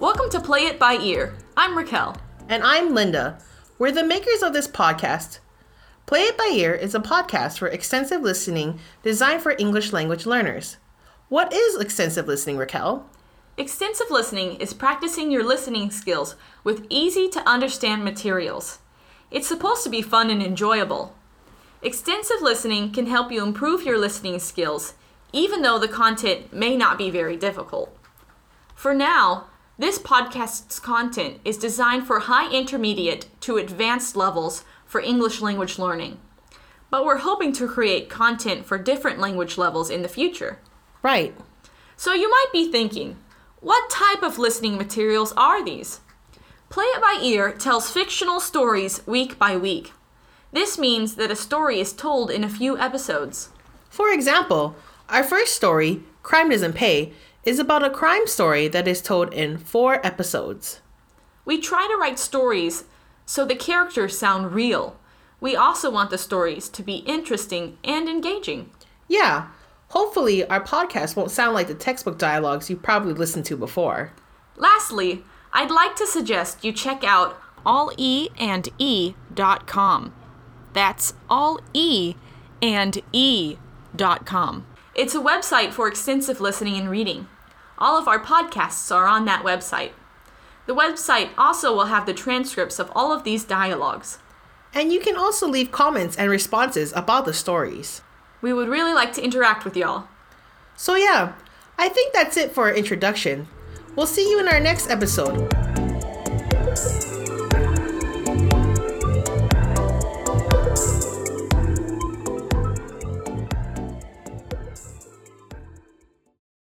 Welcome to Play It By Ear. I'm Raquel. And I'm Linda. We're the makers of this podcast. Play It By Ear is a podcast for extensive listening designed for English language learners. What is extensive listening, Raquel? Extensive listening is practicing your listening skills with easy to understand materials. It's supposed to be fun and enjoyable. Extensive listening can help you improve your listening skills, even though the content may not be very difficult. For now, this podcast's content is designed for high intermediate to advanced levels for English language learning. But we're hoping to create content for different language levels in the future. Right. So you might be thinking, what type of listening materials are these? Play It By Ear tells fictional stories week by week. This means that a story is told in a few episodes. For example, our first story, Crime Doesn't Pay, is about a crime story that is told in four episodes. We try to write stories so the characters sound real. We also want the stories to be interesting and engaging. Yeah, hopefully our podcast won't sound like the textbook dialogues you probably listened to before. Lastly, I'd like to suggest you check out alleandE.com. That's alleandE.com. It's a website for extensive listening and reading. All of our podcasts are on that website. The website also will have the transcripts of all of these dialogues. And you can also leave comments and responses about the stories. We would really like to interact with y'all. So, yeah, I think that's it for our introduction. We'll see you in our next episode.